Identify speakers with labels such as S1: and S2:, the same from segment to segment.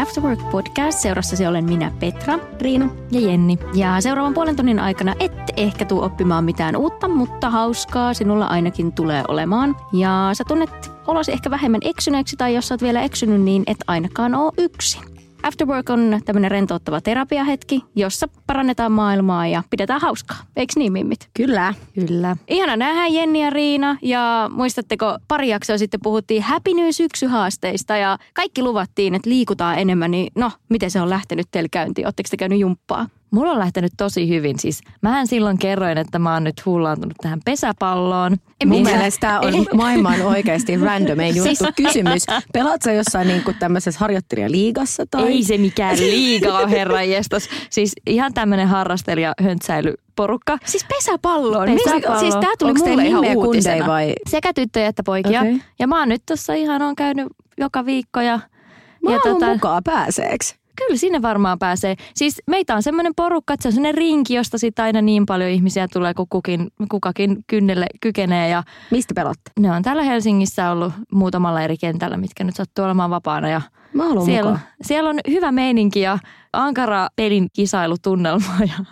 S1: After Work Podcast. Seurassasi olen minä, Petra, Riina ja Jenni. Ja seuraavan puolen tunnin aikana et ehkä tuu oppimaan mitään uutta, mutta hauskaa sinulla ainakin tulee olemaan. Ja sä tunnet olosi ehkä vähemmän eksyneeksi tai jos sä oot vielä eksynyt, niin et ainakaan oo yksin. After Work on tämmöinen rentouttava terapiahetki, jossa parannetaan maailmaa ja pidetään hauskaa. Eikö niin, Mimmit?
S2: Kyllä.
S1: Kyllä. Ihana nähdä Jenni ja Riina ja muistatteko pari jaksoa sitten puhuttiin Happy New syksyhaasteista ja kaikki luvattiin, että liikutaan enemmän, niin no, miten se on lähtenyt teille käyntiin? Oletteko te käynyt jumppaa?
S3: Mulla on lähtenyt tosi hyvin. Siis mähän silloin kerroin, että mä oon nyt hullaantunut tähän pesäpalloon.
S2: Mun mielestä tämä on maailman oikeasti randomein juttu.
S3: Siis-
S2: Kysymys, pelaat sä jossain niinku tämmöisessä harjoittelijaliigassa? Tai?
S3: Ei se mikään liigaa, herra jestas. Siis ihan tämmönen harrastelija höntsäilyporukka.
S1: Siis pesäpalloon.
S3: Pesäpallo.
S1: Siis tää tuli
S2: Onko
S1: mulle ihan uutisena.
S2: vai?
S3: Sekä tyttöjä että poikia.
S2: Okei.
S3: Ja mä oon nyt tossa ihan on käynyt joka viikko ja,
S2: Mä
S3: ja
S2: haluan mukaan pääseeks.
S3: Kyllä sinne varmaan pääsee. Siis meitä on semmoinen porukka, että se on semmoinen rinki, josta sitten aina niin paljon ihmisiä tulee, kun kukin, kukakin kynnelle kykenee. Ja
S2: Mistä pelatte?
S3: ne on täällä Helsingissä ollut muutamalla eri kentällä, mitkä nyt sattuu olemaan vapaana. Ja
S2: Mä
S3: siellä,
S2: mukaan.
S3: siellä on hyvä meininki ja ankara pelin kisailutunnelma. Ja,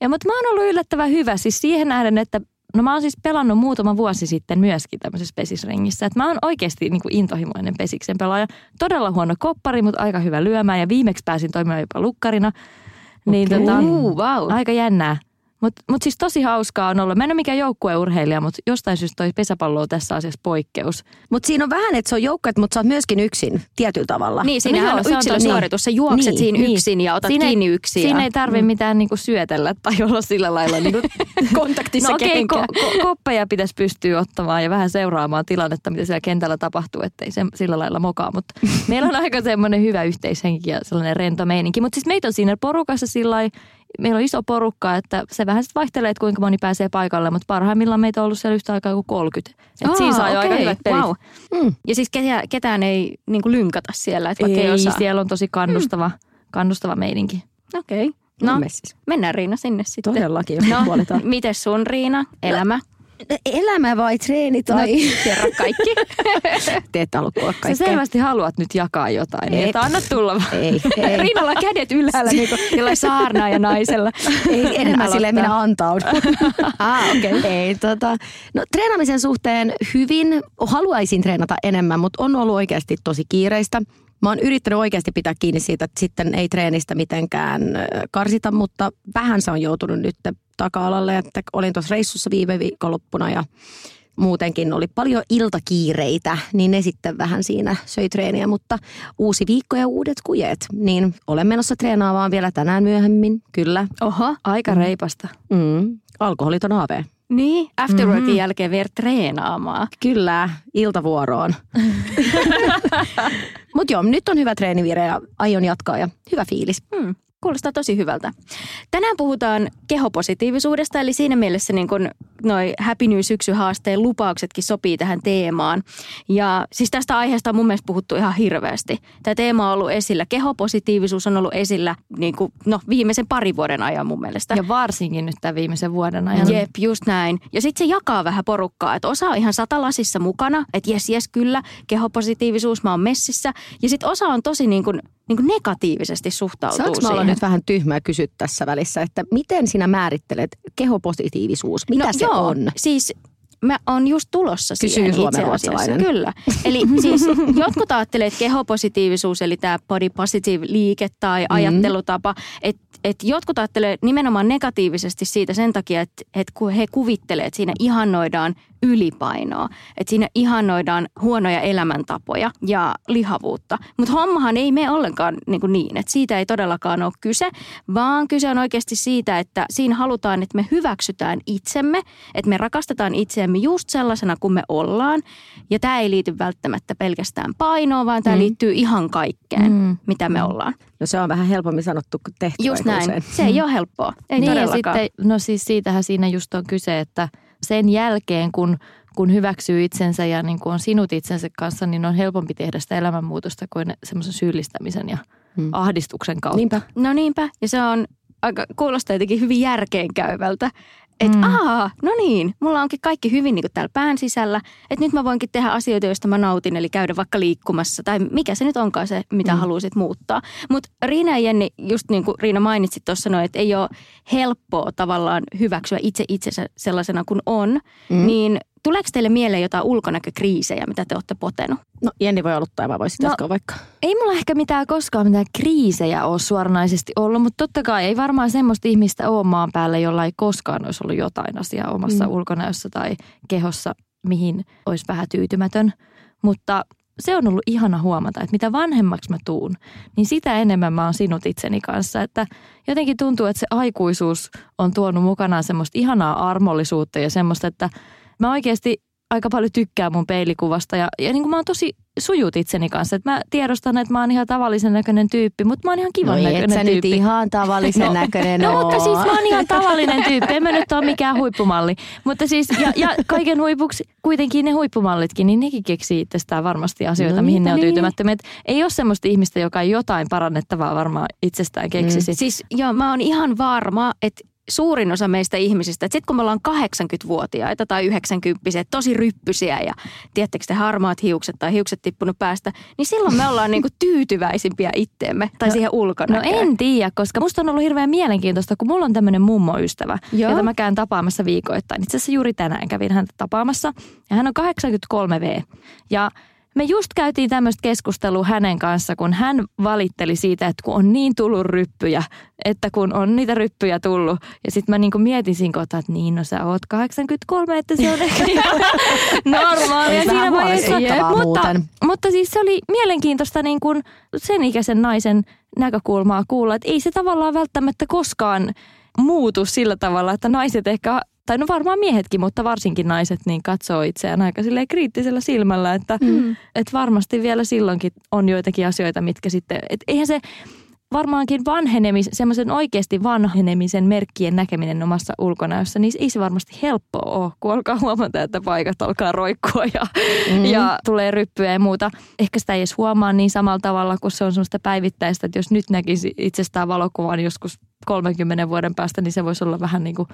S3: ja, mutta mä oon ollut yllättävän hyvä siis siihen nähden, että No mä oon siis pelannut muutama vuosi sitten myöskin tämmöisessä pesisrengissä. Että mä oon oikeasti niin kuin intohimoinen pesiksen pelaaja. Todella huono koppari, mutta aika hyvä lyömään. Ja viimeksi pääsin toimimaan jopa lukkarina. Niin
S2: Okei.
S3: tota,
S1: Uu, wow.
S3: aika jännää. Mutta mut siis tosi hauskaa on olla. Mä en ole mikään joukkueurheilija, mutta jostain syystä toi pesäpallo on tässä asiassa poikkeus.
S2: Mutta siinä on vähän, että se on joukkueet, mutta sä oot myöskin yksin tietyllä tavalla.
S1: Niin, siinähän
S3: No
S1: on
S3: se on
S1: yksilösuoritus. Sä juokset
S2: Niin,
S1: siinä
S3: niin.
S1: yksin ja otat
S3: Siinä
S1: kiinni yksin.
S3: Siinä
S1: ja-
S3: ei tarvi mitään niinku syötellä tai olla sillä lailla niinku
S1: kontaktissa
S3: No okei, ko- ko- koppeja pitäisi pystyä ottamaan ja vähän seuraamaan tilannetta, mitä siellä kentällä tapahtuu, ettei se sillä lailla mokaa. Mutta meillä on aika semmoinen hyvä yhteishenki ja sellainen rento meininki. Mutta siis meitä on siinä porukassa sillä lailla- meillä on iso porukka, että se vähän sitten vaihtelee, että kuinka moni pääsee paikalle, mutta parhaimmillaan meitä on ollut siellä yhtä aikaa kuin 30. Et
S1: Aa,
S3: siinä saa jo aika hyvät pelit.
S1: wow.
S2: Mm.
S1: Ja siis ketään, ketään ei niin kuin lynkata siellä, että vaikka ei,
S3: Ei,
S1: osaa.
S3: siellä on tosi kannustava, kannustava meininki.
S1: Okei.
S2: No.
S1: No,
S2: Messis.
S1: mennään Riina sinne sitten.
S2: Todellakin, jos
S1: No, miten sun Riina, elämä?
S2: Elämä vai treeni tai...
S1: No, kerro kaikki.
S2: Te ette halua kuulla
S3: Sä
S2: kaikkea.
S3: selvästi haluat nyt jakaa jotain,
S2: Ei.
S3: niin että anna tulla vaan.
S2: Ei, ei.
S1: Riinalla on kädet ylhäällä niin kuin jollain saarnaa ja naisella.
S2: Ei, enemmän silleen minä antaudun.
S1: Ah, okei. Okay.
S2: Ei, tota, no treenaamisen suhteen hyvin, haluaisin treenata enemmän, mutta on ollut oikeasti tosi kiireistä. Mä oon yrittänyt oikeasti pitää kiinni siitä, että sitten ei treenistä mitenkään ö, karsita, mutta vähän se on joutunut nyt taka-alalle, että olin tuossa reissussa viime viikonloppuna ja muutenkin oli paljon iltakiireitä, niin ne sitten vähän siinä söi treeniä, mutta uusi viikko ja uudet kujet, niin olen menossa treenaamaan vielä tänään myöhemmin, kyllä.
S1: Oho.
S3: Aika reipasta.
S2: Mm, alkoholiton AV.
S1: Niin, afterworkin
S3: Mhm.
S1: jälkeen vielä treenaamaan.
S2: Kyllä, iltavuoroon. Mutta joo, nyt on hyvä treenivire ja aion jatkaa ja hyvä fiilis.
S1: Hmm. Kuulostaa tosi hyvältä. Tänään puhutaan kehopositiivisuudesta, eli siinä mielessä niin kun noi Happy New syksyhaasteen lupauksetkin sopii tähän teemaan. Ja siis tästä aiheesta on mun mielestä puhuttu ihan hirveästi. Tämä teema on ollut esillä, kehopositiivisuus on ollut esillä niin kuin, no, viimeisen parin vuoden ajan mun mielestä.
S3: Ja varsinkin nyt tämän viimeisen vuoden ajan.
S1: Jep, just näin. Ja sitten se jakaa vähän porukkaa, että osa on ihan satalasissa mukana, että jes, jes, kyllä, kehopositiivisuus, mä oon messissä. Ja sitten osa on tosi niin kuin, niin kuin negatiivisesti suhtautuu
S2: Saanko olla
S1: siihen.
S2: nyt vähän tyhmää kysyä tässä välissä, että miten sinä määrittelet kehopositiivisuus? Mitä se
S1: No joo,
S2: on?
S1: Siis mä oon just tulossa
S2: Kysyy
S1: siihen asiassa. Kyllä. Eli siis jotkut ajattelee, että kehopositiivisuus, eli tämä body positive liike tai
S2: Mm.
S1: ajattelutapa, että et jotkut ajattelee nimenomaan negatiivisesti siitä sen takia, että et kun he kuvittelee, että siinä ihannoidaan ylipainoa, että siinä ihannoidaan huonoja elämäntapoja ja lihavuutta. Mutta hommahan ei mene ollenkaan niin, kuin niin, että siitä ei todellakaan ole kyse, vaan kyse on oikeasti siitä, että siinä halutaan, että me hyväksytään itsemme, että me rakastetaan itseämme just sellaisena kuin me ollaan. Ja tämä ei liity välttämättä pelkästään painoon, vaan tämä mm. liittyy ihan kaikkeen, mm. mitä me ollaan.
S2: No se on vähän helpommin sanottu kuin tehty.
S1: Just näin.
S2: usein.
S1: Se ei ole helppoa. Ei
S3: niin ja
S1: todellakaan.
S3: sitten, no siis siitähän siinä just on kyse, että sen jälkeen kun, kun hyväksyy itsensä ja niin kuin on sinut itsensä kanssa, niin on helpompi tehdä sitä elämänmuutosta kuin semmoisen syyllistämisen ja hmm. ahdistuksen kautta.
S2: Niinpä.
S1: No niinpä, ja se on aika, kuulostaa jotenkin hyvin järkeenkäyvältä. Että mm. aa, no niin, mulla onkin kaikki hyvin niin kuin täällä pään sisällä. Että nyt mä voinkin tehdä asioita, joista mä nautin, eli käydä vaikka liikkumassa. Tai mikä se nyt onkaan se, mitä mm. haluaisit muuttaa. Mutta Riina ja Jenni, just niin kuin Riina mainitsi tuossa, no, että ei ole helppoa tavallaan hyväksyä itse itsensä sellaisena kuin on. Mm. Niin tuleeko teille mieleen jotain ulkonäkökriisejä, mitä te olette potenut?
S2: No Jenni voi aloittaa, vai voisit
S3: No,
S2: jatkaa vaikka.
S3: Ei mulla ehkä mitään koskaan mitään kriisejä ole suoranaisesti ollut, mutta totta kai ei varmaan semmoista ihmistä ole maan päällä, jolla ei koskaan olisi ollut jotain asiaa omassa mm. ulkonäössä tai kehossa, mihin olisi vähän tyytymätön. Mutta se on ollut ihana huomata, että mitä vanhemmaksi mä tuun, niin sitä enemmän mä oon sinut itseni kanssa. Että jotenkin tuntuu, että se aikuisuus on tuonut mukanaan semmoista ihanaa armollisuutta ja semmoista, että mä oikeasti aika paljon tykkään mun peilikuvasta ja, ja niin kuin mä oon tosi sujut itseni kanssa. Että mä tiedostan, että mä oon ihan tavallisen näköinen tyyppi, mutta mä oon ihan kivan
S2: No
S3: näköinen
S2: et
S3: tyyppi.
S2: nyt ihan tavallisen
S3: No,
S2: näköinen
S3: No
S2: oo.
S3: mutta siis mä oon ihan tavallinen tyyppi, en mä nyt ole mikään huippumalli. Mutta siis, ja, ja kaiken huipuksi kuitenkin ne huippumallitkin, niin nekin keksii itsestään varmasti asioita,
S2: No
S3: mihin ne on
S2: niin.
S3: tyytymättömiä. Et Ei ole semmoista ihmistä, joka ei jotain parannettavaa varmaan itsestään keksisi. Mm.
S1: Siis joo, mä oon ihan varma, että suurin osa meistä ihmisistä, että sitten kun me ollaan 80-vuotiaita tai 90 tosi ryppysiä ja tiedättekö te harmaat hiukset tai hiukset tippunut päästä, niin silloin me ollaan niinku tyytyväisimpiä itteemme tai siihen
S3: No
S1: ulkonäköön.
S3: en tiedä, koska musta on ollut hirveän mielenkiintoista, kun mulla on tämmöinen mummoystävä,
S1: Joo.
S3: jota mä käyn tapaamassa viikoittain. Itse asiassa juuri tänään kävin häntä tapaamassa ja hän on 83V. Ja me just käytiin tämmöistä keskustelua hänen kanssa, kun hän valitteli siitä, että kun on niin tullut ryppyjä, että kun on niitä ryppyjä tullut. Ja sitten mä niinku mietin siinä kohtaa, että niin, no sä oot 83, että se on ehkä normaalia siinä vaiheessa. Mutta, mutta siis se oli mielenkiintoista niin kuin sen ikäisen naisen näkökulmaa kuulla, että ei se tavallaan välttämättä koskaan muutu sillä tavalla, että naiset ehkä, tai no varmaan miehetkin, mutta varsinkin naiset, niin katsoo itseään aika silleen kriittisellä silmällä, että, mm. että varmasti vielä silloinkin on joitakin asioita, mitkä sitten, että eihän se varmaankin vanhenemis, semmoisen oikeasti vanhenemisen merkkien näkeminen omassa ulkonäössä, niin ei se varmasti helppoa ole, kun alkaa huomata, että paikat alkaa roikkua ja, mm. ja tulee ryppyä ja muuta. Ehkä sitä ei edes huomaa niin samalla tavalla, kun se on semmoista päivittäistä, että jos nyt näkisi itsestään valokuvan joskus 30 vuoden päästä, niin se voisi olla vähän niin kuin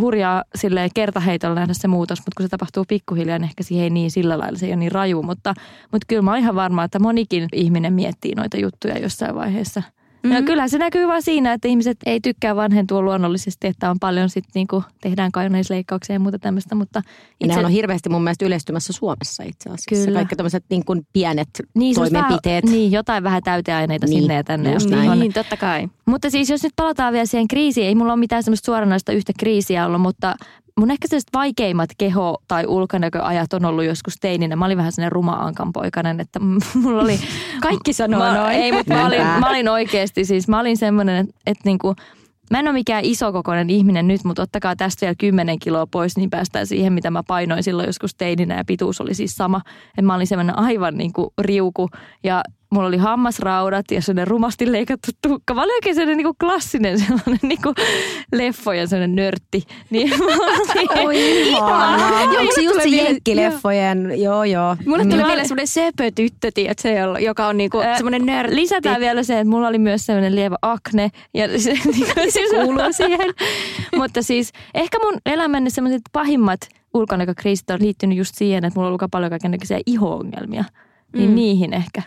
S3: hurjaa silleen kertaheitolla nähdä se muutos, mutta kun se tapahtuu pikkuhiljaa, niin ehkä siihen ei niin sillä lailla, se ei ole niin raju. Mutta, mutta kyllä mä oon ihan varma, että monikin ihminen miettii noita juttuja jossain vaiheessa. Mm-hmm. Ja kyllä se näkyy vaan siinä, että ihmiset ei tykkää vanhentua luonnollisesti, että on paljon sitten niinku, tehdään kauneisleikkauksia ja muuta tämmöistä, mutta
S2: Ja nehän on hirveästi mun mielestä yleistymässä Suomessa itse asiassa.
S3: Kyllä.
S2: Kaikki tämmöiset niin kuin pienet
S3: niin, semmoista
S2: toimenpiteet.
S3: Vähän, niin, jotain vähän täyteaineita
S2: Niin,
S3: sinne ja tänne.
S2: just näin.
S1: Niin, totta kai.
S3: Mutta siis jos nyt palataan vielä siihen kriisiin, ei mulla ole mitään semmoista suoranaista yhtä kriisiä ollut, mutta mun ehkä sellaiset vaikeimmat keho- tai ulkonäköajat on ollut joskus teininä. Mä olin vähän sellainen ruma poikainen, että mulla oli...
S1: Kaikki sanoo
S3: mä,
S1: noin.
S3: Ei, mutta mä olin, mä olin oikeasti siis, mä olin semmoinen, että, että niinku, Mä en ole mikään isokokoinen ihminen nyt, mutta ottakaa tästä vielä 10 kiloa pois, niin päästään siihen, mitä mä painoin silloin joskus teininä ja pituus oli siis sama. Et mä olin semmoinen aivan niin kuin riuku ja mulla oli hammasraudat ja sellainen rumasti leikattu tukka. Mä olin oikein sellainen niin kuin klassinen sellainen niin kuin leffojen sellainen nörtti. Niin
S2: Oi ihanaa.
S1: Joo,
S2: Onko se just se jenkkileffojen? Joo, joo.
S1: Mulle tuli
S3: Mä-
S1: mieleen semmoinen söpötyttö, tiedät, se, joka on niinku
S3: Ää,
S1: semmoinen nörtti.
S3: Lisätään vielä se, että mulla oli myös sellainen lievä akne. Ja se, se kuuluu siihen. Mutta siis ehkä mun elämäni sellaiset pahimmat ulkonäkökriisit on liittynyt just siihen, että mulla on ollut paljon kaikenlaisia iho-ongelmia. Niin
S1: Mm.
S3: niihin ehkä.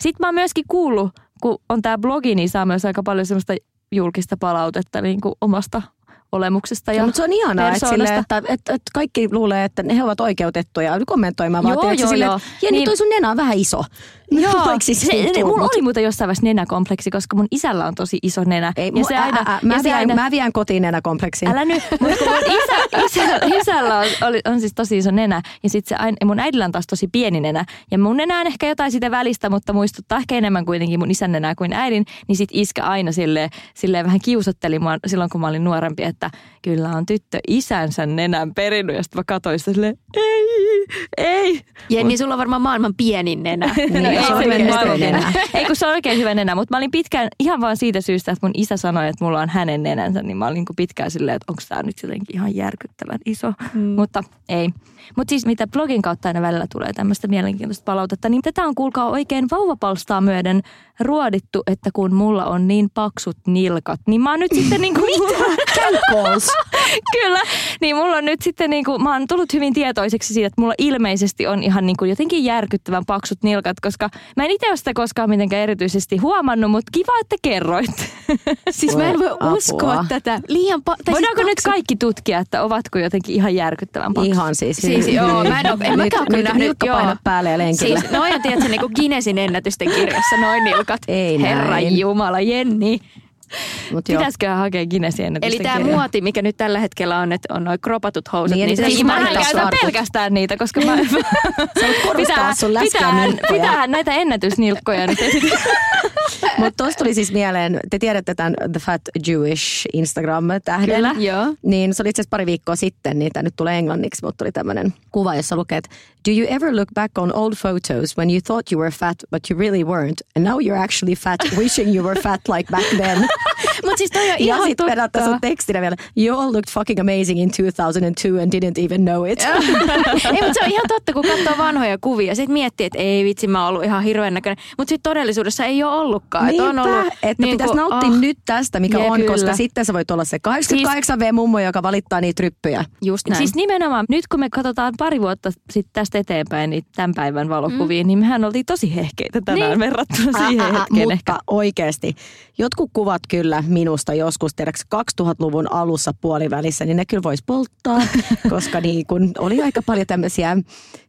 S3: Sitten mä oon myöskin kuullut, kun on tää blogi, niin saa myös aika paljon semmoista julkista palautetta niin kuin omasta olemuksesta ja
S2: Ja, mutta se on ihanaa, että, sille, että, että, että, kaikki luulee, että he ovat oikeutettuja kommentoimaan. vaan
S3: Joo, joo,
S2: silleen,
S3: joo.
S2: että, Jenni,
S3: Niin-
S2: toi sun nenä on vähän iso.
S3: Joo,
S2: siis
S3: se, ne, mulla oli muuten jossain vaiheessa nenäkompleksi, koska mun isällä on tosi iso nenä.
S2: Ei,
S3: ja se
S2: ä,
S3: aina,
S2: ä, ä,
S3: ja
S2: mä,
S3: se
S2: vien,
S3: aina,
S2: mä vien kotiin nenäkompleksin.
S3: Älä nyt, mutta mun isä, isä, isällä on, oli, on siis tosi iso nenä ja sit se aina, ja mun äidillä on taas tosi pieni nenä. Ja mun nenä on ehkä jotain sitä välistä, mutta muistuttaa ehkä enemmän kuitenkin mun isän nenää kuin äidin. Niin sit iskä aina silleen, silleen vähän kiusotteli mua silloin, kun mä olin nuorempi, että kyllä on tyttö isänsä nenän perinnyt. Ja sit mä katsoin sitä silleen, ei, ei.
S1: Jenni, sulla on varmaan maailman pienin nenä.
S2: Niin,
S3: No, ei
S2: se
S3: mennyt
S2: nenä.
S3: Ei kun se on oikein hyvä nenä, mutta mä olin pitkään ihan vaan siitä syystä, että mun isä sanoi, että mulla on hänen nenänsä, niin mä olin niin pitkään silleen, että onko tämä nyt jotenkin ihan järkyttävän iso. Mm. Mutta ei. Mutta siis mitä blogin kautta aina välillä tulee tämmöistä mielenkiintoista palautetta, niin tätä on kuulkaa oikein vauvapalstaa myöden ruodittu, että kun mulla on niin paksut nilkat, niin mä oon nyt sitten niin kuin...
S2: Cankles.
S3: Kyllä, niin mulla on nyt sitten niin kuin, mä oon tullut hyvin tietoiseksi siitä, että mulla ilmeisesti on ihan niin kuin jotenkin järkyttävän paksut nilkat, koska mä en itse ole sitä koskaan mitenkään erityisesti huomannut, mutta kiva, että kerroit.
S1: Siis mä en voi
S2: Apua.
S1: uskoa tätä. Liian pa- tai
S3: Voidaanko
S1: siis
S3: nyt
S1: paksut-
S3: kaikki tutkia, että ovatko jotenkin ihan järkyttävän paksut?
S2: Ihan siis.
S1: Siis joo, mä en, oo, en mäkään ole kyllä nähnyt.
S2: Nilkkapainot päälle ja lenkillä.
S1: Siis noin on tietysti niinku Guinnessin ennätysten kirjassa, noin nilkat.
S2: Ei
S3: Herra
S2: näin.
S3: Jumala, Jenni.
S2: Mut.
S3: Pitäisiköhän hakea Guinnessin
S1: Eli tämä
S3: kirjaa?
S1: muoti, mikä nyt tällä hetkellä on, että on noin kropatut housut,
S2: Niin,
S1: niin,
S2: niin
S1: se
S3: Siis
S2: Martta
S3: käytän pelkästään niitä, koska mä...
S2: Sä korostaa sun nilkkoja.
S3: pitäähän näitä ennätysnilkkoja nyt esitellä.
S2: Mutta tuosta tuli siis mieleen, te tiedätte tämän The Fat Jewish Instagram-tähden.
S3: Kyllä.
S1: Joo.
S2: Niin se oli itse asiassa pari viikkoa sitten, niin tämä nyt tulee englanniksi, mutta tuli tämmöinen kuva, jossa lukee, että Do you ever look back on old photos when you thought you were fat, but you really weren't, and now you're actually fat, wishing you were fat like back then?
S1: Mutta siis toi on
S2: ja
S1: ihan
S2: sitten
S1: totta.
S2: sun tekstinä vielä, You all looked fucking amazing in 2002 and didn't even know it.
S1: ei, mutta se on ihan totta, kun katsoo vanhoja kuvia. Sitten miettii, että ei vitsi, mä oon ollut ihan hirveän näköinen. Mutta sitten todellisuudessa ei ole ollutkaan. Et on
S2: Niinpä,
S1: ollut,
S2: että
S1: niinku,
S2: pitäisi nauttia
S1: ah,
S2: nyt tästä, mikä
S3: jee,
S2: on, koska
S3: kyllä.
S2: sitten sä voit olla se 88V-mummo, joka valittaa niitä ryppyjä.
S1: Just näin.
S3: Siis nimenomaan, nyt kun me katsotaan pari vuotta sitten tästä eteenpäin niin tämän päivän valokuviin, mm. niin mehän oltiin tosi hehkeitä tänään niin. verrattuna siihen
S2: Ä, ä, ä,
S3: hetkeen
S2: mutta
S3: ehkä.
S2: oikeasti, jotkut kuvat kyllä minusta joskus, tiedätkö, 2000-luvun alussa puolivälissä, niin ne kyllä voisi polttaa, koska niin kun oli aika paljon tämmöisiä,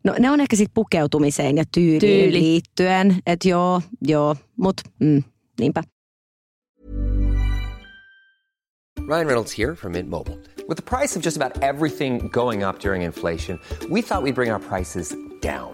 S2: no ne on ehkä sitten pukeutumiseen ja tyyliin
S3: Tyyli.
S2: liittyen, että joo, joo, mutta mm, niinpä.
S4: Ryan Reynolds here from Mint Mobile. With the price of just about everything going up during inflation, we thought we'd bring our prices down.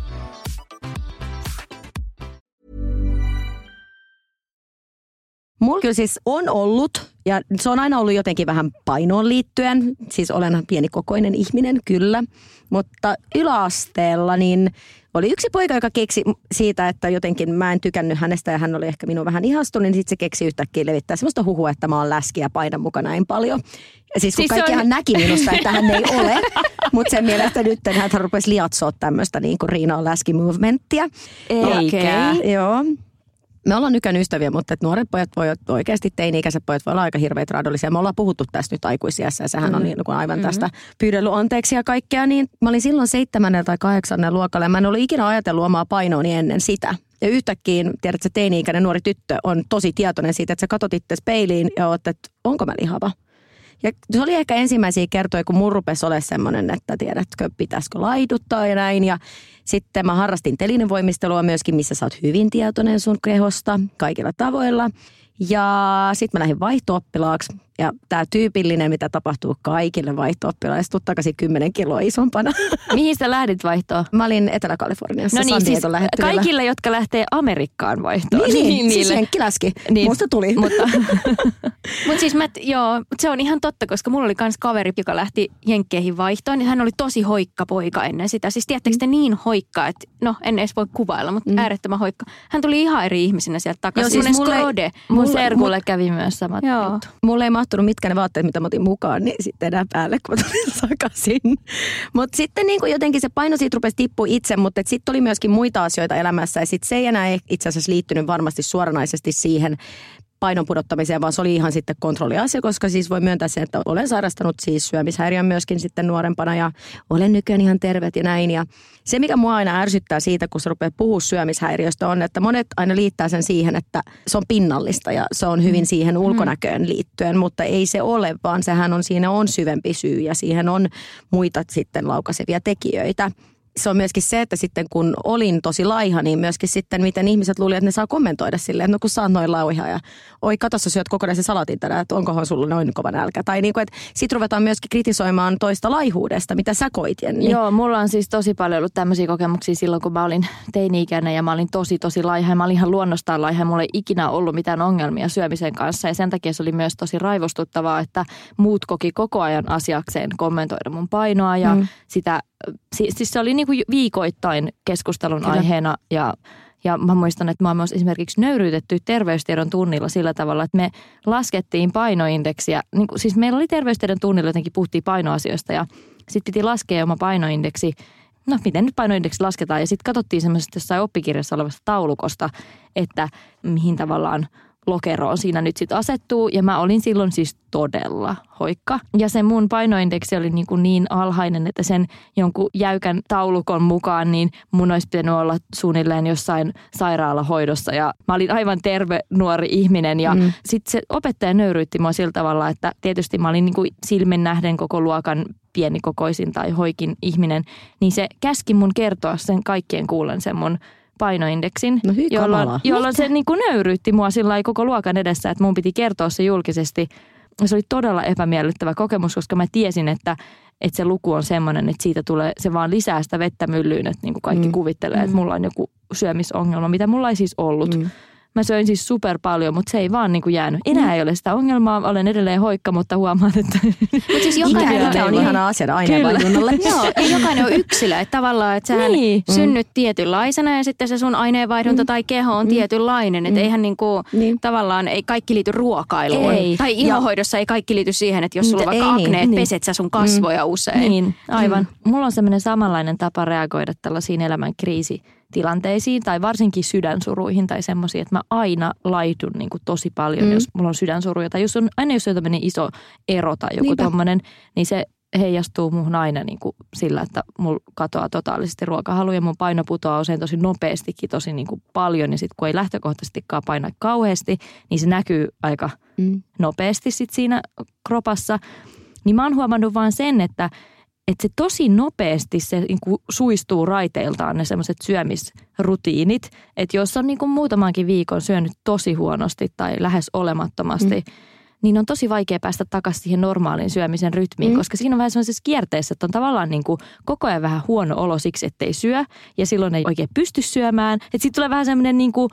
S2: Mulla kyllä siis on ollut, ja se on aina ollut jotenkin vähän painoon liittyen. Siis olen pienikokoinen ihminen, kyllä. Mutta yläasteella niin oli yksi poika, joka keksi siitä, että jotenkin mä en tykännyt hänestä ja hän oli ehkä minun vähän ihastunut, niin sitten se keksi yhtäkkiä levittää semmoista huhua, että mä oon läski ja painan mukana näin paljon. Ja siis kun
S3: Siis
S2: kaikkihan
S3: on-
S2: näki minusta, että hän ei ole, mutta sen mielestä nyt hän rupesi liatsoa tämmöistä niin kuin Riina on läski movementtia.
S3: Eikä.
S2: Joo. Me ollaan nykän ystäviä, mutta että nuoret pojat voi oikeasti teini-ikäiset pojat voi olla aika hirveitä raadollisia. Me ollaan puhuttu tästä nyt aikuisiässä ja sehän mm. on niin kuin aivan mm-hmm. tästä pyydellyt anteeksi ja kaikkea. Niin mä olin silloin seitsemännen tai kahdeksannen luokalla ja mä en ollut ikinä ajatellut omaa painoani ennen sitä. Ja yhtäkkiä, tiedätkö, teini-ikäinen nuori tyttö on tosi tietoinen siitä, että sä katot itse peiliin ja oot, että onko mä lihava. Ja se oli ehkä ensimmäisiä kertoja, kun mun rupesi olemaan semmoinen, että tiedätkö, pitäisikö laiduttaa ja näin. Ja sitten mä harrastin telinevoimistelua myöskin, missä sä oot hyvin tietoinen sun kehosta kaikilla tavoilla. Ja sitten mä lähdin vaihto-oppilaaksi. Ja tämä tyypillinen, mitä tapahtuu kaikille vaihto-oppilaille, tuu takaisin 10 kiloa isompana.
S3: Mihin sä lähdit vaihtoon?
S2: Mä olin Etelä-Kaliforniassa
S3: No niin, siis kaikille, jotka lähtee Amerikkaan vaihtoon.
S2: Niin, niin, siis
S3: niille.
S2: Henkki läski.
S3: Niin.
S2: Niin. Musta tuli.
S3: Mutta
S1: Mutta siis mä, joo, mut se on ihan totta, koska mulla oli kans kaveri, joka lähti jenkkeihin vaihtoon. Ja hän oli tosi hoikka poika ennen sitä. Siis tiedättekö te niin hoikka, että no en edes voi kuvailla, mutta mm. äärettömän hoikka. Hän tuli ihan eri ihmisenä sieltä takaisin.
S2: Joo, siis mulle-
S3: mun
S2: Mulla-
S3: serkulle kävi myös samat
S1: Joo.
S3: juttu.
S2: Mulle ei mahtunut mitkä ne vaatteet, mitä mä otin mukaan, niin sitten enää päälle, kun mä tulin takaisin. Mutta sitten niin kuin jotenkin se paino siitä rupesi tippua itse, mutta sitten oli myöskin muita asioita elämässä. Ja sitten se ei enää itse asiassa liittynyt varmasti suoranaisesti siihen painon pudottamiseen, vaan se oli ihan sitten kontrolliasia, koska siis voi myöntää sen, että olen sairastanut siis syömishäiriön myöskin sitten nuorempana ja olen nykyään ihan terveet ja näin. Ja se, mikä mua aina ärsyttää siitä, kun se rupeaa puhua syömishäiriöstä, on, että monet aina liittää sen siihen, että se on pinnallista ja se on hyvin siihen ulkonäköön liittyen, mutta ei se ole, vaan sehän on, siinä on syvempi syy ja siihen on muita sitten laukaisevia tekijöitä se on myöskin se, että sitten kun olin tosi laiha, niin myöskin sitten miten ihmiset luulivat, että ne saa kommentoida silleen, että no kun sä oot noin lauha ja oi kato sä syöt kokonaisen salatin tänään, että onkohan sulla noin kova nälkä. Tai niin kuin, että sit ruvetaan myöskin kritisoimaan toista laihuudesta, mitä sä koit Jenni.
S3: Joo, mulla on siis tosi paljon ollut tämmöisiä kokemuksia silloin, kun mä olin teini-ikäinen ja mä olin tosi tosi laiha. Ja mä olin ihan luonnostaan laiha mulla ei ikinä ollut mitään ongelmia syömisen kanssa. Ja sen takia se oli myös tosi raivostuttavaa, että muut koki koko ajan asiakseen kommentoida mun painoa. Ja mm. sitä, siis, siis se oli niinku viikoittain keskustelun
S2: Kyllä.
S3: aiheena ja ja mä muistan, että mä oon myös esimerkiksi nöyryytetty terveystiedon tunnilla sillä tavalla, että me laskettiin painoindeksiä. Niin kuin, siis meillä oli terveystiedon tunnilla jotenkin puhuttiin painoasioista ja sitten piti laskea oma painoindeksi. No miten nyt painoindeksi lasketaan ja sitten katsottiin semmoisesta jossain oppikirjassa olevasta taulukosta, että mihin tavallaan lokeroon siinä nyt sitten asettuu. Ja mä olin silloin siis todella hoikka. Ja se mun painoindeksi oli niin, kuin niin alhainen, että sen jonkun jäykän taulukon mukaan niin mun olisi pitänyt olla suunnilleen jossain sairaalahoidossa. Ja mä olin aivan terve nuori ihminen ja mm. sitten se opettaja nöyryytti mua sillä tavalla, että tietysti mä olin niin kuin silmin nähden koko luokan pienikokoisin tai hoikin ihminen, niin se käski mun kertoa sen kaikkien kuulen sen mun painoindeksin,
S2: No hyi
S3: jolloin, jolloin se niin kuin nöyryytti mua sillä koko luokan edessä, että mun piti kertoa se julkisesti. Se oli todella epämiellyttävä kokemus, koska mä tiesin, että, että se luku on semmoinen, että siitä tulee, se vaan lisää sitä vettä myllyyn, että niin kuin kaikki mm. kuvittelee, että mulla on joku syömisongelma, mitä mulla ei siis ollut. Mm. Mä söin siis super paljon, mutta se ei vaan niin kuin jäänyt. Enää ei ole sitä ongelmaa, olen edelleen hoikka, mutta huomaan, että...
S1: Mutta siis jokainen,
S2: ikä on ihana asia aineenvaihdunnalle.
S1: Joo, ja jokainen on yksilö. Että tavallaan, että sähän
S3: Niin.
S1: niin. synnyt tietynlaisena ja sitten se sun aineenvaihdunta mm. tai keho on mm. tietynlainen. Että eihän niinku,
S2: Niin.
S1: niin. tavallaan ei kaikki liity ruokailuun.
S3: Ei.
S1: Tai ihohoidossa ei kaikki liity siihen, että jos sulla on
S2: Ei
S1: vaikka
S2: niin.
S1: akne, että
S3: Niin.
S1: peset sä sun kasvoja usein.
S3: Niin, aivan. Mm. Mulla on semmoinen samanlainen tapa reagoida tällaisiin elämän kriisitilanteisiin tai varsinkin sydänsuruihin tai semmoisiin, että mä aina laidun niin kuin tosi paljon, mm. jos mulla on sydänsuruja. Tai jos on, aina jos on tämmöinen iso ero tai joku tommonen, niin se heijastuu muuhun aina niin kuin sillä, että mulla katoaa totaalisesti ruokahalu ja mun paino putoaa usein tosi nopeastikin tosi niin kuin paljon. Ja sitten kun ei lähtökohtaisestikaan paina kauheasti, niin se näkyy aika
S2: Mm.
S3: nopeasti sit siinä kropassa. Niin mä oon huomannut vaan sen, että, että se tosi nopeasti se niin kuin suistuu raiteiltaan ne semmoiset syömisrutiinit. Että jos on niin kuin muutamankin viikon syönyt tosi huonosti tai lähes olemattomasti, mm. niin on tosi vaikea päästä takaisin siihen normaaliin syömisen rytmiin, mm. koska siinä on vähän semmoisessa kierteessä, että on tavallaan niin kuin koko ajan vähän huono olo siksi, ettei syö ja silloin ei oikein pysty syömään. Että sitten tulee vähän semmoinen niin kuin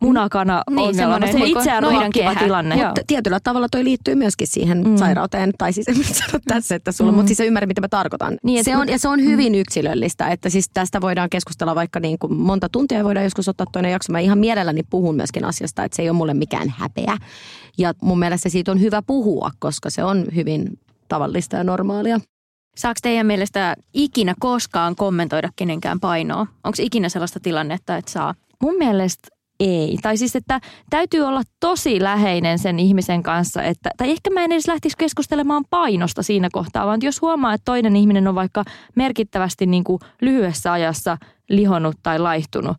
S3: munakana
S1: Niin,
S3: ongelma, se
S1: niinku
S3: itseään
S1: kehä.
S3: tilanne.
S2: Mutta tietyllä tavalla toi liittyy myöskin siihen mm. sairauteen, tai siis en sano tässä, että sulla, mm. mutta siis sä ymmärrät, mitä mä tarkoitan.
S3: Niin,
S2: se on, ja se on hyvin mm. yksilöllistä, että siis tästä voidaan keskustella vaikka niin kuin monta tuntia ja voidaan joskus ottaa toinen jakso. Mä ihan mielelläni puhun myöskin asiasta, että se ei ole mulle mikään häpeä. Ja mun mielestä siitä on hyvä puhua, koska se on hyvin tavallista ja normaalia.
S1: Saako teidän mielestä ikinä koskaan kommentoida kenenkään painoa? Onko ikinä sellaista tilannetta, että saa?
S3: Mun mielestä ei. Tai siis, että täytyy olla tosi läheinen sen ihmisen kanssa, että, tai ehkä mä en edes lähtisi keskustelemaan painosta siinä kohtaa, vaan jos huomaa, että toinen ihminen on vaikka merkittävästi niin kuin lyhyessä ajassa lihonnut tai laihtunut,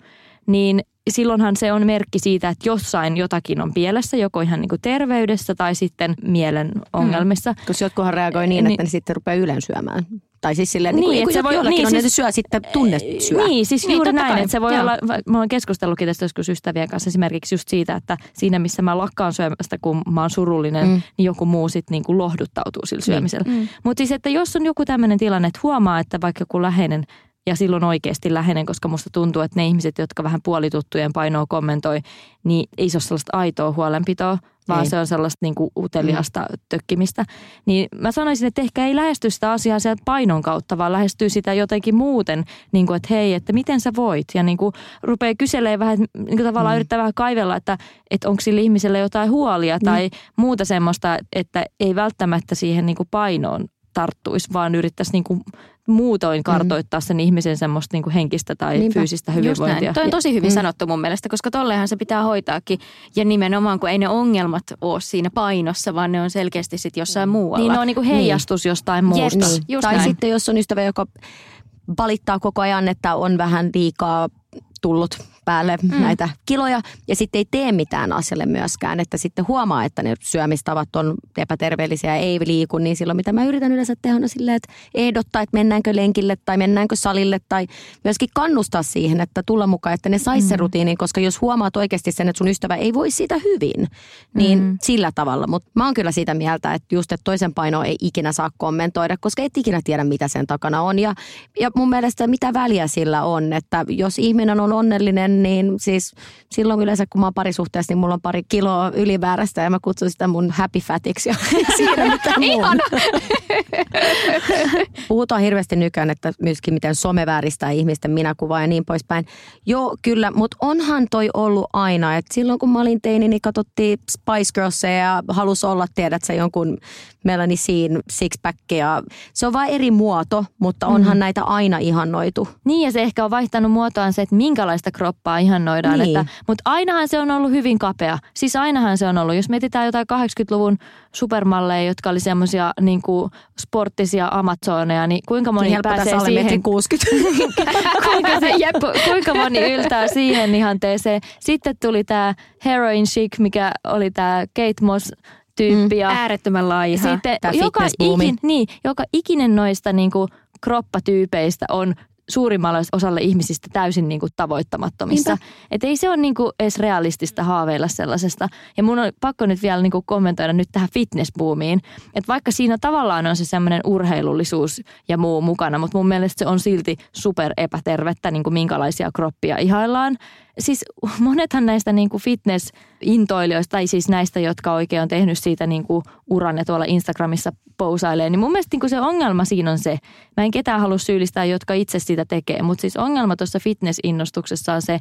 S3: niin silloinhan se on merkki siitä, että jossain jotakin on pielessä, joko ihan niin kuin terveydessä tai sitten mielen ongelmissa.
S2: Koska jotkuhan reagoi niin, että
S3: Niin.
S2: ne sitten rupeaa ylen syömään. Tai siis silleen,
S3: Niin,
S2: niin,
S3: että
S2: kuin
S3: se
S2: niin,
S3: voi-
S2: joillakin
S3: niin,
S2: on, niin,
S3: siis-
S2: syö sitten tunnesyö.
S3: Niin, siis
S1: Niin,
S3: juuri näin,
S1: kai.
S3: että se voi
S1: Joo.
S3: olla, mä oon keskustellutkin tästä joskus ystävien kanssa esimerkiksi just siitä, että siinä missä mä lakkaan syömästä, kun mä oon surullinen, mm. niin joku muu sitten niinku lohduttautuu sillä syömisellä. Mm. Mutta siis, että jos on joku tämmöinen tilanne, että huomaa, että vaikka joku läheinen ja silloin oikeasti läheinen, koska musta tuntuu, että ne ihmiset, jotka vähän puolituttujen painoa kommentoi, niin ei se ole sellaista aitoa huolenpitoa, vaan
S2: Ei.
S3: se on sellaista niinku uteliasta mm. tökkimistä. Niin mä sanoisin, että ehkä ei lähesty sitä asiaa sieltä painon kautta, vaan lähestyy sitä jotenkin muuten, niin kuin, että hei, että miten sä voit? Ja niin kuin rupeaa kyselemään vähän, niin kuin tavallaan mm. yrittää vähän kaivella, että, että onko sillä ihmisellä jotain huolia tai muuta semmoista, että ei välttämättä siihen niin kuin painoon tarttuisi, vaan yrittäisi niin kuin muutoin kartoittaa sen ihmisen semmoista niin kuin henkistä tai
S2: Niinpä.
S3: fyysistä
S1: Just
S3: hyvinvointia.
S1: Toi on tosi hyvin mm. sanottu mun mielestä, koska tollehan se pitää hoitaakin. Ja nimenomaan, kun ei ne ongelmat ole siinä painossa, vaan ne on selkeästi sitten jossain muualla.
S3: Niin ne on niin kuin heijastus jostain muusta.
S1: Yes.
S2: Niin.
S1: Just
S2: tai
S1: näin.
S2: sitten jos on ystävä, joka valittaa koko ajan, että on vähän liikaa tullut päälle mm. näitä kiloja ja sitten ei tee mitään asialle myöskään, että sitten huomaa, että ne syömistavat on epäterveellisiä ja ei liiku, niin silloin mitä mä yritän yleensä tehdä on silleen, että ehdottaa, että mennäänkö lenkille tai mennäänkö salille tai myöskin kannustaa siihen, että tulla mukaan, että ne sais sen rutiinin, koska jos huomaat oikeasti sen, että sun ystävä ei voi siitä hyvin, niin mm. sillä tavalla. Mutta mä oon kyllä sitä mieltä, että just, että toisen painoa ei ikinä saa kommentoida, koska et ikinä tiedä, mitä sen takana on. Ja, ja mun mielestä mitä väliä sillä on, että jos ihminen on onnellinen, niin siis silloin yleensä kun mä oon parisuhteessa, niin mulla on pari kiloa ylimääräistä ja mä kutsun sitä mun happy fatiksi ja siinä mitään muuta. Puhutaan hirveästi nykyään, että myöskin miten some vääristää ihmisten minäkuvaa ja niin poispäin. Joo, kyllä, mutta onhan toi ollut aina, että silloin kun mä olin teini, niin katsottiin Spice Girlsia ja halus olla, tiedät sä, jonkun Melanie Seen sixpackia. Se on vain eri muoto, mutta onhan mm. näitä aina ihannoitu.
S3: Niin ja se ehkä on vaihtanut muotoaan se, että minkälaista kroppaa ihannoidaan.
S2: Niin.
S3: Että, mutta ainahan se on ollut hyvin kapea. Siis ainahan se on ollut. Jos mietitään jotain 80-luvun supermalleja, jotka oli semmoisia niin sporttisia amazoneja, niin kuinka moni
S2: helppo
S3: pääsee siihen?
S2: metrin 60.
S3: kuinka, se, ku, kuinka moni yltää siihen ihanteeseen. Sitten tuli tämä Heroin Chic, mikä oli tämä Kate Moss tyyppi. Mm. Ja
S1: Äärettömän laiha.
S3: sitten joka, ikin, niin, joka ikinen noista niin kuin, kroppatyypeistä on suurimmalle osalle ihmisistä täysin niin kuin, tavoittamattomissa. Et ei se ole niin kuin, edes realistista haaveilla sellaisesta. Ja mun on pakko nyt vielä niin kuin, kommentoida nyt tähän fitnessboomiin. Että vaikka siinä tavallaan on se semmoinen urheilullisuus ja muu mukana, mutta mun mielestä se on silti super epätervettä, niin kuin minkälaisia kroppia ihaillaan. Siis monethan näistä niin kuin fitness-intoilijoista, tai siis näistä, jotka oikein on tehnyt siitä niin kuin uran ja tuolla Instagramissa pousailee, niin mun mielestä niin kuin se ongelma siinä on se, mä en ketään halua syyllistää, jotka itse sitä tekee, mutta siis ongelma tuossa fitness-innostuksessa on se,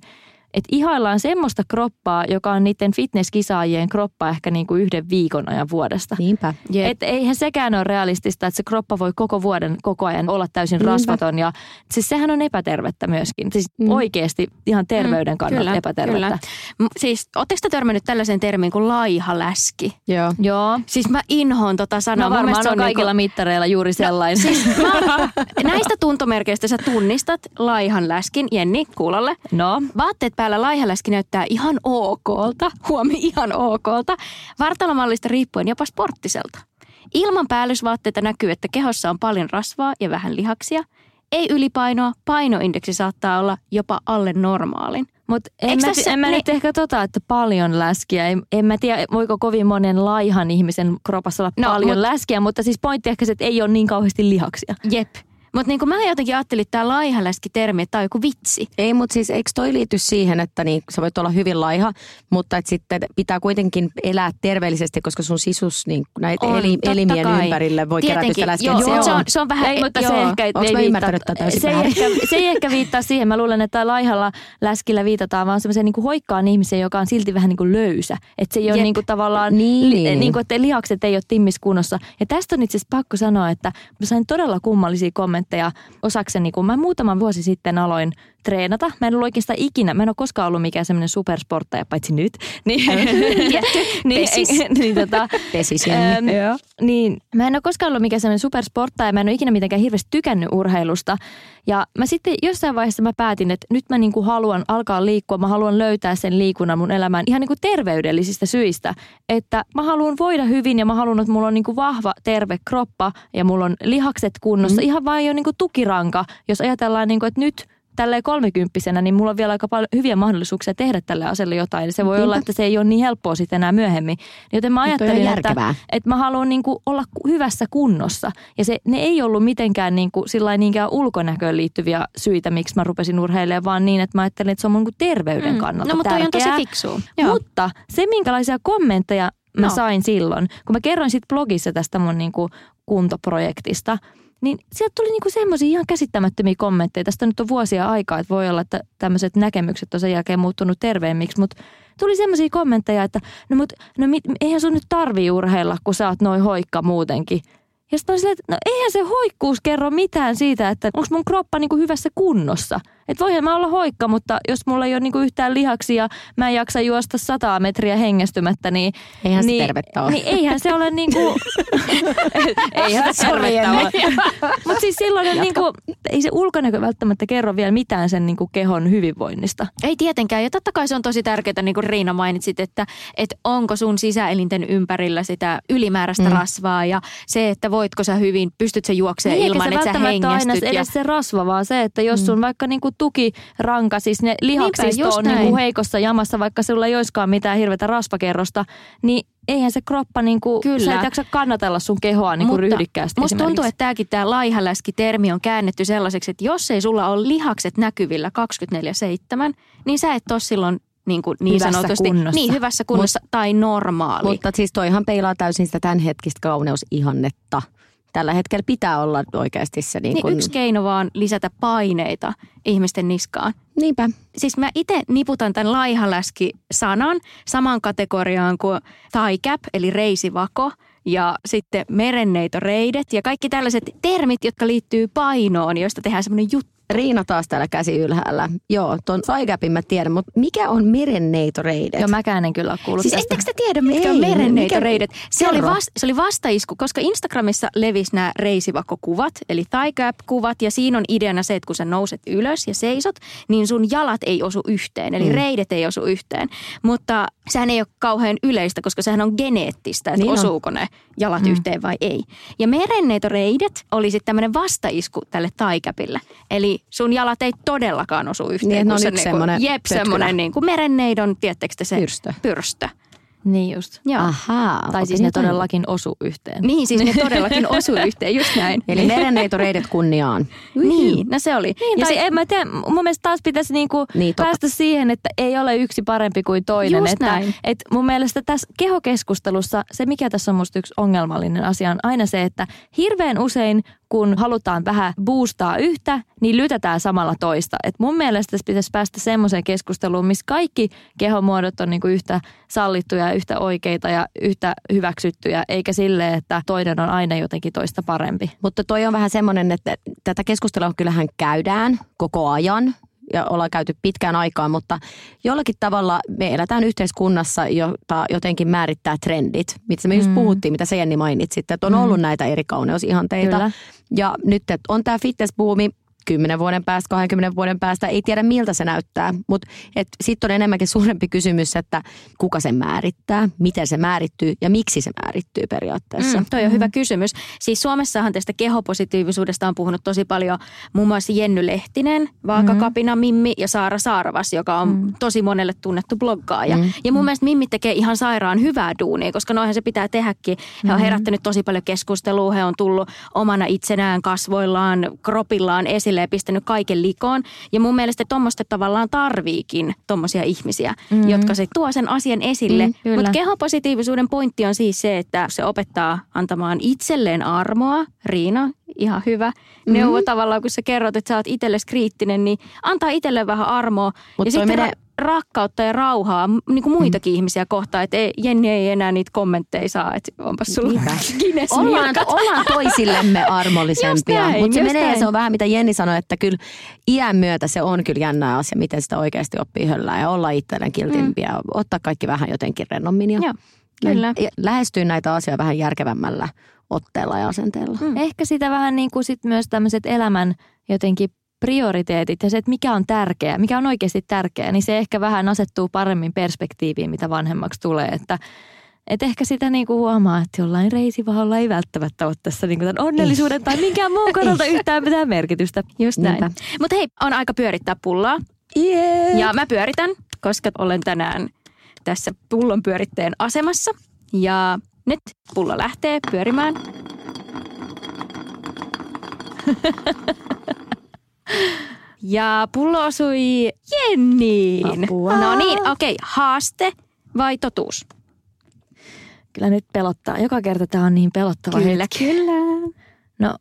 S3: että ihaillaan semmoista kroppaa, joka on niiden fitnesskisaajien kroppa ehkä niin kuin yhden viikon ajan vuodesta.
S2: Niinpä.
S1: Jep.
S3: Et eihän sekään ole realistista, että se kroppa voi koko vuoden koko ajan olla täysin
S2: Niinpä.
S3: rasvaton. Ja, siis sehän on epätervettä myöskin. Siis mm. oikeasti ihan terveyden kannalta
S1: kyllä,
S3: epätervettä.
S1: Kyllä. M- Siis, ootteko te törmännyt tällaisen termiin kuin laiha läski?
S2: Joo.
S3: Joo.
S1: Siis mä inhoon tota sanaa.
S3: No varmaan
S1: se
S3: on kaikilla
S1: niinku-
S3: mittareilla juuri sellainen.
S1: Siis mä, näistä tuntomerkeistä sä tunnistat laihan läskin, Jenni, kuulolle.
S3: no,
S1: Vaatteet päällä laiha läski näyttää ihan okolta, huomi ihan okolta, vartalomallista riippuen jopa sporttiselta. Ilman päällysvaatteita näkyy, että kehossa on paljon rasvaa ja vähän lihaksia. Ei ylipainoa, painoindeksi saattaa olla jopa alle normaalin.
S3: mutta en, mä,
S1: tässä-
S3: en mä
S1: niin-
S3: nyt ehkä tota, että paljon läskiä. En, en mä tiedä, voiko kovin monen laihan ihmisen kropassa olla
S1: No,
S3: paljon
S1: mut-
S3: läskiä, mutta siis pointti ehkä se, että ei ole niin kauheasti lihaksia.
S1: Jep. Mutta niin mä jotenkin ajattelin, että tämä laihaläski-termi, että tämä on joku vitsi.
S2: Ei, mutta siis eikö toi liity siihen, että niin, sä voit olla hyvin laiha, mutta että sitten pitää kuitenkin elää terveellisesti, koska sun sisus niin näitä
S1: On,
S2: eli, elimien
S1: kai.
S2: ympärille voi kerätä sitä läskiä.
S1: joo,
S2: Se on-
S1: se on vähän...
S3: Ei, mutta
S1: joo.
S3: se ehkä
S2: Onks
S3: ei
S2: mä
S3: viittaa,
S2: tätä
S3: se, ei ehkä, se ei ehkä viittaa siihen. Mä luulen, että laihalla läskillä viitataan vaan semmoiseen niin hoikkaan ihmiseen, joka on silti vähän niin kuin löysä. Että se ei ole niin kuin tavallaan,
S2: Niin.
S3: li, niin kuin, että lihakset ei ole timmiskunnossa. Ja tästä on itse asiassa pakko sanoa, että mä sain todella kummallisia kommentteja kommentteja osakseni, kun mä muutaman vuosi sitten aloin treenata. Mä en ollut oikeastaan ikinä, mä en ole koskaan ollut mikään semmoinen supersporttaja, paitsi nyt. Niin, niin,
S2: Pesis.
S3: niin, tota,
S2: Pesis
S3: äm,
S2: Jenni.
S3: niin, mä en ole koskaan ollut mikään semmoinen supersporttaja, mä en ole ikinä mitenkään hirveästi tykännyt urheilusta. Ja mä sitten jossain vaiheessa mä päätin, että nyt mä niinku haluan alkaa liikkua, mä haluan löytää sen liikunnan mun elämään ihan niinku terveydellisistä syistä. Että mä haluan voida hyvin ja mä haluan, että mulla on niinku vahva, terve kroppa ja mulla on lihakset kunnossa. Mm. Ihan vain jo niinku tukiranka, jos ajatellaan, niinku, että nyt tälleen kolmikymppisenä, niin mulla on vielä aika paljon hyviä mahdollisuuksia tehdä tälle asialle jotain. Se voi
S2: Niinpä.
S3: olla, että se ei ole niin helppoa sitten enää myöhemmin. Joten mä ajattelin, että, että mä haluan niinku olla ku- hyvässä kunnossa. Ja se, ne ei ollut mitenkään niinku, sillä niinkään ulkonäköön liittyviä syitä, miksi mä rupesin urheilemaan, vaan niin, että mä ajattelin, että se on mun niinku terveyden
S1: Mm.
S3: kannalta
S1: No mutta on tosi fiksua. Joo.
S3: Mutta se, minkälaisia kommentteja mä
S1: No.
S3: sain silloin, kun mä kerroin sit blogissa tästä mun niinku kuntoprojektista, niin sieltä tuli niinku semmoisia ihan käsittämättömiä kommentteja. Tästä nyt on vuosia aikaa, että voi olla, että tämmöiset näkemykset on sen jälkeen muuttunut terveemmiksi, mutta tuli semmoisia kommentteja, että no, mut, no mit, eihän sun nyt tarvii urheilla, kun sä oot noin hoikka muutenkin. Ja sitten olin silleen, että no eihän se hoikkuus kerro mitään siitä, että onko mun kroppa niinku hyvässä kunnossa. Että voihan mä olla hoikka, mutta jos mulla ei ole niinku yhtään lihaksia, mä en jaksa juosta sataa metriä hengästymättä, niin...
S2: Eihän se
S3: niin,
S2: tervettä ole.
S3: Niin eihän se ole niinku... eihän se tervettä ole. Mutta siis silloin on niinku, ei se ulkonäkö välttämättä kerro vielä mitään sen niinku kehon hyvinvoinnista.
S1: Ei tietenkään. Ja totta kai se on tosi tärkeää, niin kuin Riina mainitsit, että, että onko sun sisäelinten ympärillä sitä ylimääräistä mm. rasvaa ja se, että voitko sä hyvin, pystyt sä juoksemaan
S3: Niin,
S1: ilman,
S3: eikä
S1: että
S3: se
S1: sä
S3: välttämättä aina.
S1: Ja,
S3: edes se rasva, vaan se, että jos sun vaikka niinku tukiranka, siis ne lihaksisto
S1: just
S3: on
S1: näin.
S3: niinku heikossa jamassa, vaikka sulla ei olisikaan mitään hirveätä rasvakerrosta, niin eihän se kroppa, niinku,
S1: Kyllä.
S3: sä et jaksa kannatella sun kehoa niinku ryhdikkäästi
S1: musta tuntuu, että tämäkin tämä laihaläski-termi on käännetty sellaiseksi, että jos ei sulla ole lihakset näkyvillä 24-7, niin sä et ole silloin niin, kuin niin
S3: Hyvässä
S1: sanotusti
S3: kunnossa.
S1: niin hyvässä kunnossa tai normaali.
S2: Mutta siis toihan peilaa täysin sitä tämänhetkistä kauneusihannetta. Tällä hetkellä pitää olla oikeasti se niin
S1: niin
S2: kuin...
S1: yksi keino vaan lisätä paineita ihmisten niskaan.
S2: Niinpä.
S1: Siis mä itse niputan tämän laihaläski-sanan samaan kategoriaan kuin thigh cap, eli reisivako, ja sitten merenneitoreidet ja kaikki tällaiset termit, jotka liittyy painoon, joista tehdään semmoinen juttu.
S2: Riina taas täällä käsi ylhäällä. Joo, ton Saigapin mä tiedän, mutta mikä on merenneitoreidet?
S3: Joo, mäkään en kyllä ole kuullut
S1: Siis
S3: tästä.
S1: ettekö te tiedä, mitkä
S2: Ei,
S1: on merenneitoreidet?
S2: mikä-
S1: Se oli, vasta, se oli vastaisku, koska Instagramissa levisi nämä reisivakokuvat, eli thigh cap-kuvat, ja siinä on ideana se, että kun sä nouset ylös ja seisot, niin sun jalat ei osu yhteen, eli mm. reidet ei osu yhteen. Mutta sehän ei ole kauhean yleistä, koska sehän on geneettistä, että
S2: Niin
S1: niin
S2: on.
S1: osuuko ne jalat mm. yhteen vai ei. Ja merenneitoreidet oli sitten tämmöinen vastaisku tälle thigh capille. Eli sun jalat ei todellakaan osu yhteen.
S2: Niin,
S1: kun
S2: on
S1: sä
S2: yksi
S1: niinku-
S2: semmoinen
S1: Jep, semmoinen niin kuin merenneidon, tiedättekö te se?
S2: Pyrstö.
S1: Pyrstö.
S3: Niin just.
S1: Joo.
S2: Ahaa.
S3: Tai siis
S2: opin
S3: ne
S2: jotain.
S3: todellakin osu yhteen.
S1: Niin, siis ne todellakin osuu yhteen, just näin.
S2: Eli merenneitoreidet kunniaan.
S1: Niin, no se oli.
S3: Niin,
S1: ja
S3: tai
S1: se,
S3: en mä tiedä, mun mielestä taas pitäisi niinku
S2: Niin, totta.
S3: päästä siihen, että ei ole yksi parempi kuin toinen.
S1: Just
S3: että,
S1: näin.
S3: Et mun mielestä tässä kehokeskustelussa se, mikä tässä on musta yksi ongelmallinen asia, on aina se, että hirveän usein kun halutaan vähän boostaa yhtä, niin lytätään samalla toista. Et mun mielestä tässä pitäisi päästä semmoiseen keskusteluun, missä kaikki kehomuodot on niinku yhtä sallittuja, yhtä oikeita ja yhtä hyväksyttyjä, eikä silleen, että toinen on aina jotenkin toista parempi.
S2: Mutta toi on vähän semmoinen, että tätä keskustelua kyllähän käydään koko ajan ja ollaan käyty pitkään aikaa, mutta jollakin tavalla me eletään yhteiskunnassa, jota jotenkin määrittää trendit, mitä me just puhuttiin, mitä se Jenni mainitsit, että on ollut näitä eri kauneusihanteita.
S3: Kyllä.
S2: Ja nyt että on tämä fitnessbuumi, 10 vuoden päästä, 20 vuoden päästä, ei tiedä miltä se näyttää. Mutta sitten on enemmänkin suurempi kysymys, että kuka sen määrittää, miten se määrittyy ja miksi se määrittyy periaatteessa.
S1: Mm, toi on hyvä kysymys. Siis Suomessahan tästä kehopositiivisuudesta on puhunut tosi paljon muun muassa Jenny Lehtinen, Vaakakapina Mimmi ja Saara Saarvas, joka on mm. tosi monelle tunnettu bloggaaja. Mm. Ja mun mielestä Mimmi tekee ihan sairaan hyvää duunia, koska noihän se pitää tehdäkin. He on herättänyt tosi paljon keskustelua, he on tullut omana itsenään, kasvoillaan, kropillaan esille ja pistänyt kaiken likoon. Ja mun mielestä tuommoista tavallaan tarviikin tuommoisia ihmisiä, mm. jotka se tuo sen asian esille.
S3: Mm.
S1: Mutta kehopositiivisuuden pointti on siis se, että se opettaa antamaan itselleen armoa. Riina, ihan hyvä neuvo tavallaan, kun sä kerrot, että sä oot itsellesi kriittinen, niin antaa itselleen vähän armoa.
S2: Mutta
S1: ja
S2: toi
S1: sitten
S2: menee,
S1: rakkautta ja rauhaa niin kuin muitakin mm. ihmisiä kohtaan. Että ei, Jenni ei enää niitä kommentteja saa, että onpas sulla Guinness
S2: ollaan, ollaan toisillemme armollisempia. Mutta se menee näin. se on vähän mitä Jenni sanoi, että kyllä iän myötä se on kyllä jännä asia, miten sitä oikeasti oppii höllää ja olla itselleen kiltimpiä. Mm. Ottaa kaikki vähän jotenkin rennommin ja
S1: Joo, kyllä.
S2: lähestyä näitä asioita vähän järkevämmällä otteella ja asenteella.
S3: Mm. Ehkä sitä vähän niin kuin sit myös tämmöiset elämän jotenkin prioriteetit ja se, että mikä on tärkeää, mikä on oikeasti tärkeää, niin se ehkä vähän asettuu paremmin perspektiiviin, mitä vanhemmaksi tulee. Että et ehkä sitä niinku huomaa, että jollain reisivahalla ei välttämättä ole tässä niinku tämän onnellisuuden tai minkään muun kannalta yhtään mitään merkitystä.
S1: Just näin. Mutta hei, on aika pyörittää pulloa.
S2: Yeah.
S1: Ja mä pyöritän, koska olen tänään tässä pullon pyöritteen asemassa. Ja nyt pullo lähtee pyörimään. ja pullo osui Jenniin.
S2: Apua.
S1: No niin, okei. Okay. Haaste vai totuus?
S3: Kyllä nyt pelottaa. Joka kerta tämä on niin pelottava
S1: Kyllä,
S3: hetki.
S1: kyllä.
S3: No,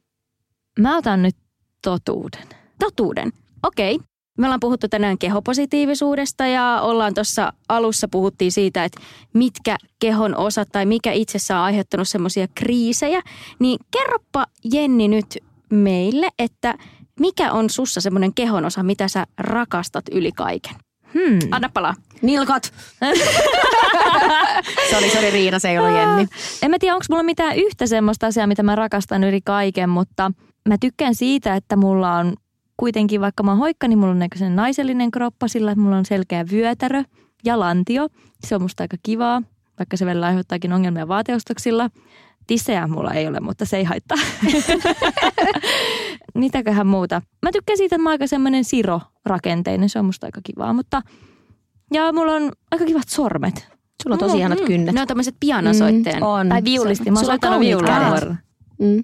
S3: mä otan nyt totuuden.
S1: Totuuden. Okei. Okay. Me ollaan puhuttu tänään kehopositiivisuudesta ja ollaan tuossa alussa puhuttiin siitä, että mitkä kehon osat tai mikä itsessä on aiheuttanut semmoisia kriisejä. Niin kerropa Jenni nyt meille, että mikä on sussa semmoinen kehon osa, mitä sä rakastat yli kaiken?
S3: Hmm.
S1: Anna palaa.
S2: Nilkat. sori, sori Riina, se ei ollut Jenni.
S3: En mä tiedä, onko mulla mitään yhtä semmoista asiaa, mitä mä rakastan yli kaiken, mutta mä tykkään siitä, että mulla on kuitenkin, vaikka mä oon hoikka, niin mulla on näköisen naisellinen kroppa sillä, että mulla on selkeä vyötärö ja lantio. Se on musta aika kivaa, vaikka se välillä aiheuttaakin ongelmia vaateostoksilla. Tissejä mulla ei ole, mutta se ei haittaa. Mitäköhän muuta? Mä tykkään siitä, että mä oon aika semmoinen siro-rakenteinen. Se on musta aika kivaa, mutta... Ja mulla on aika kivat sormet.
S2: Sulla on tosi ihanat kynnet.
S1: Ne on tämmöiset pianosoittajan.
S2: Mm, on.
S3: Tai viulisti. Mä oon
S2: Sulla on
S3: soittanut viulua.
S2: Mm.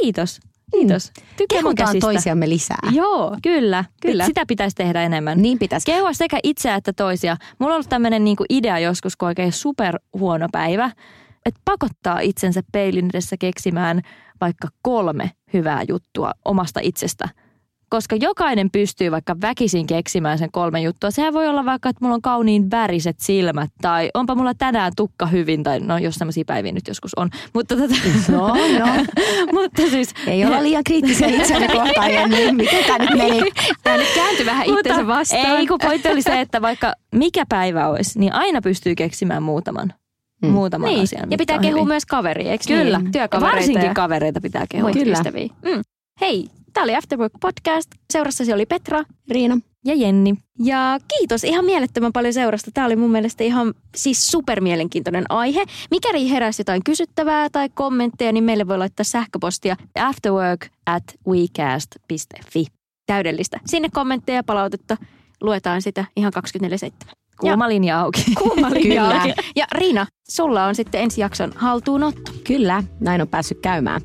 S3: Kiitos. Kiitos. Tykkään mun
S2: Kehutaan
S3: käsistä.
S2: toisiamme lisää.
S3: Joo, kyllä.
S1: Kyllä.
S3: Sitä pitäisi tehdä enemmän.
S2: Niin pitäisi.
S3: Kehua sekä itseä että toisia. Mulla on ollut tämmöinen niinku idea joskus, kun oikein super huono päivä, että pakottaa itsensä peilin edessä keksimään vaikka kolme hyvää juttua omasta itsestä. Koska jokainen pystyy vaikka väkisin keksimään sen kolme juttua. Sehän voi olla vaikka, että mulla on kauniin väriset silmät tai onpa mulla tänään tukka hyvin tai no jos tämmöisiä päiviä nyt joskus on. Mutta, tätä,
S2: No, no.
S3: mutta siis
S2: Ei olla liian kriittisiä itseämme kohtaan, Jenni. Miten tämä nyt meni?
S1: Tämä nyt kääntyi vähän itsensä vastaan.
S3: Ei, kun pointti oli se, että vaikka mikä päivä olisi, niin aina pystyy keksimään muutaman, mm. muutaman
S1: Niin,
S3: asian.
S1: ja pitää kehua
S3: hyvin.
S1: myös kaveria, eikö
S3: Kyllä,
S1: niin? Työkavereita
S3: varsinkin
S1: ja
S3: kavereita pitää kehua.
S2: Kyllä.
S1: ystäviä. Mm. Hei, tämä oli Afterwork Podcast. Seurassasi oli Petra
S2: Riina.
S3: Ja Jenni.
S1: Ja kiitos ihan mielettömän paljon seurasta. Tämä oli mun mielestä ihan siis supermielenkiintoinen aihe. Mikäli heräsi jotain kysyttävää tai kommentteja, niin meille voi laittaa sähköpostia
S3: Afterwork at wecast.fi.
S1: täydellistä. Sinne kommentteja ja palautetta. Luetaan sitä ihan 24-7.
S3: Kuuma linja auki.
S1: Kuuma linja
S2: Kyllä.
S1: auki. Ja Riina, sulla on sitten ensi jakson haltuunotto.
S2: Kyllä, näin on päässyt käymään.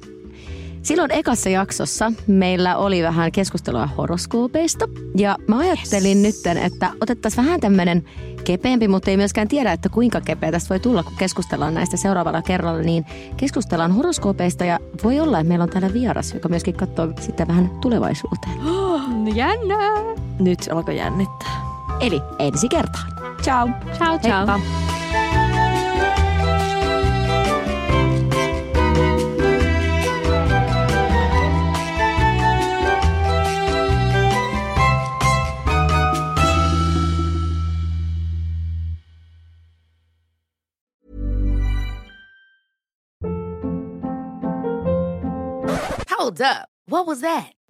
S2: Silloin ekassa jaksossa meillä oli vähän keskustelua horoskoopeista. Ja mä ajattelin yes. nyt, että otettaisiin vähän tämmöinen kepeämpi, mutta ei myöskään tiedä, että kuinka kepeä tästä voi tulla, kun keskustellaan näistä seuraavalla kerralla. Niin keskustellaan horoskoopeista ja voi olla, että meillä on täällä vieras, joka myöskin katsoo sitten vähän tulevaisuuteen.
S1: Jännää.
S3: Nyt alkoi jännittää.
S2: Eli ensi kertaan. Ciao.
S1: Ciao, ciao.
S3: Heippa.
S5: Hold up. What was that?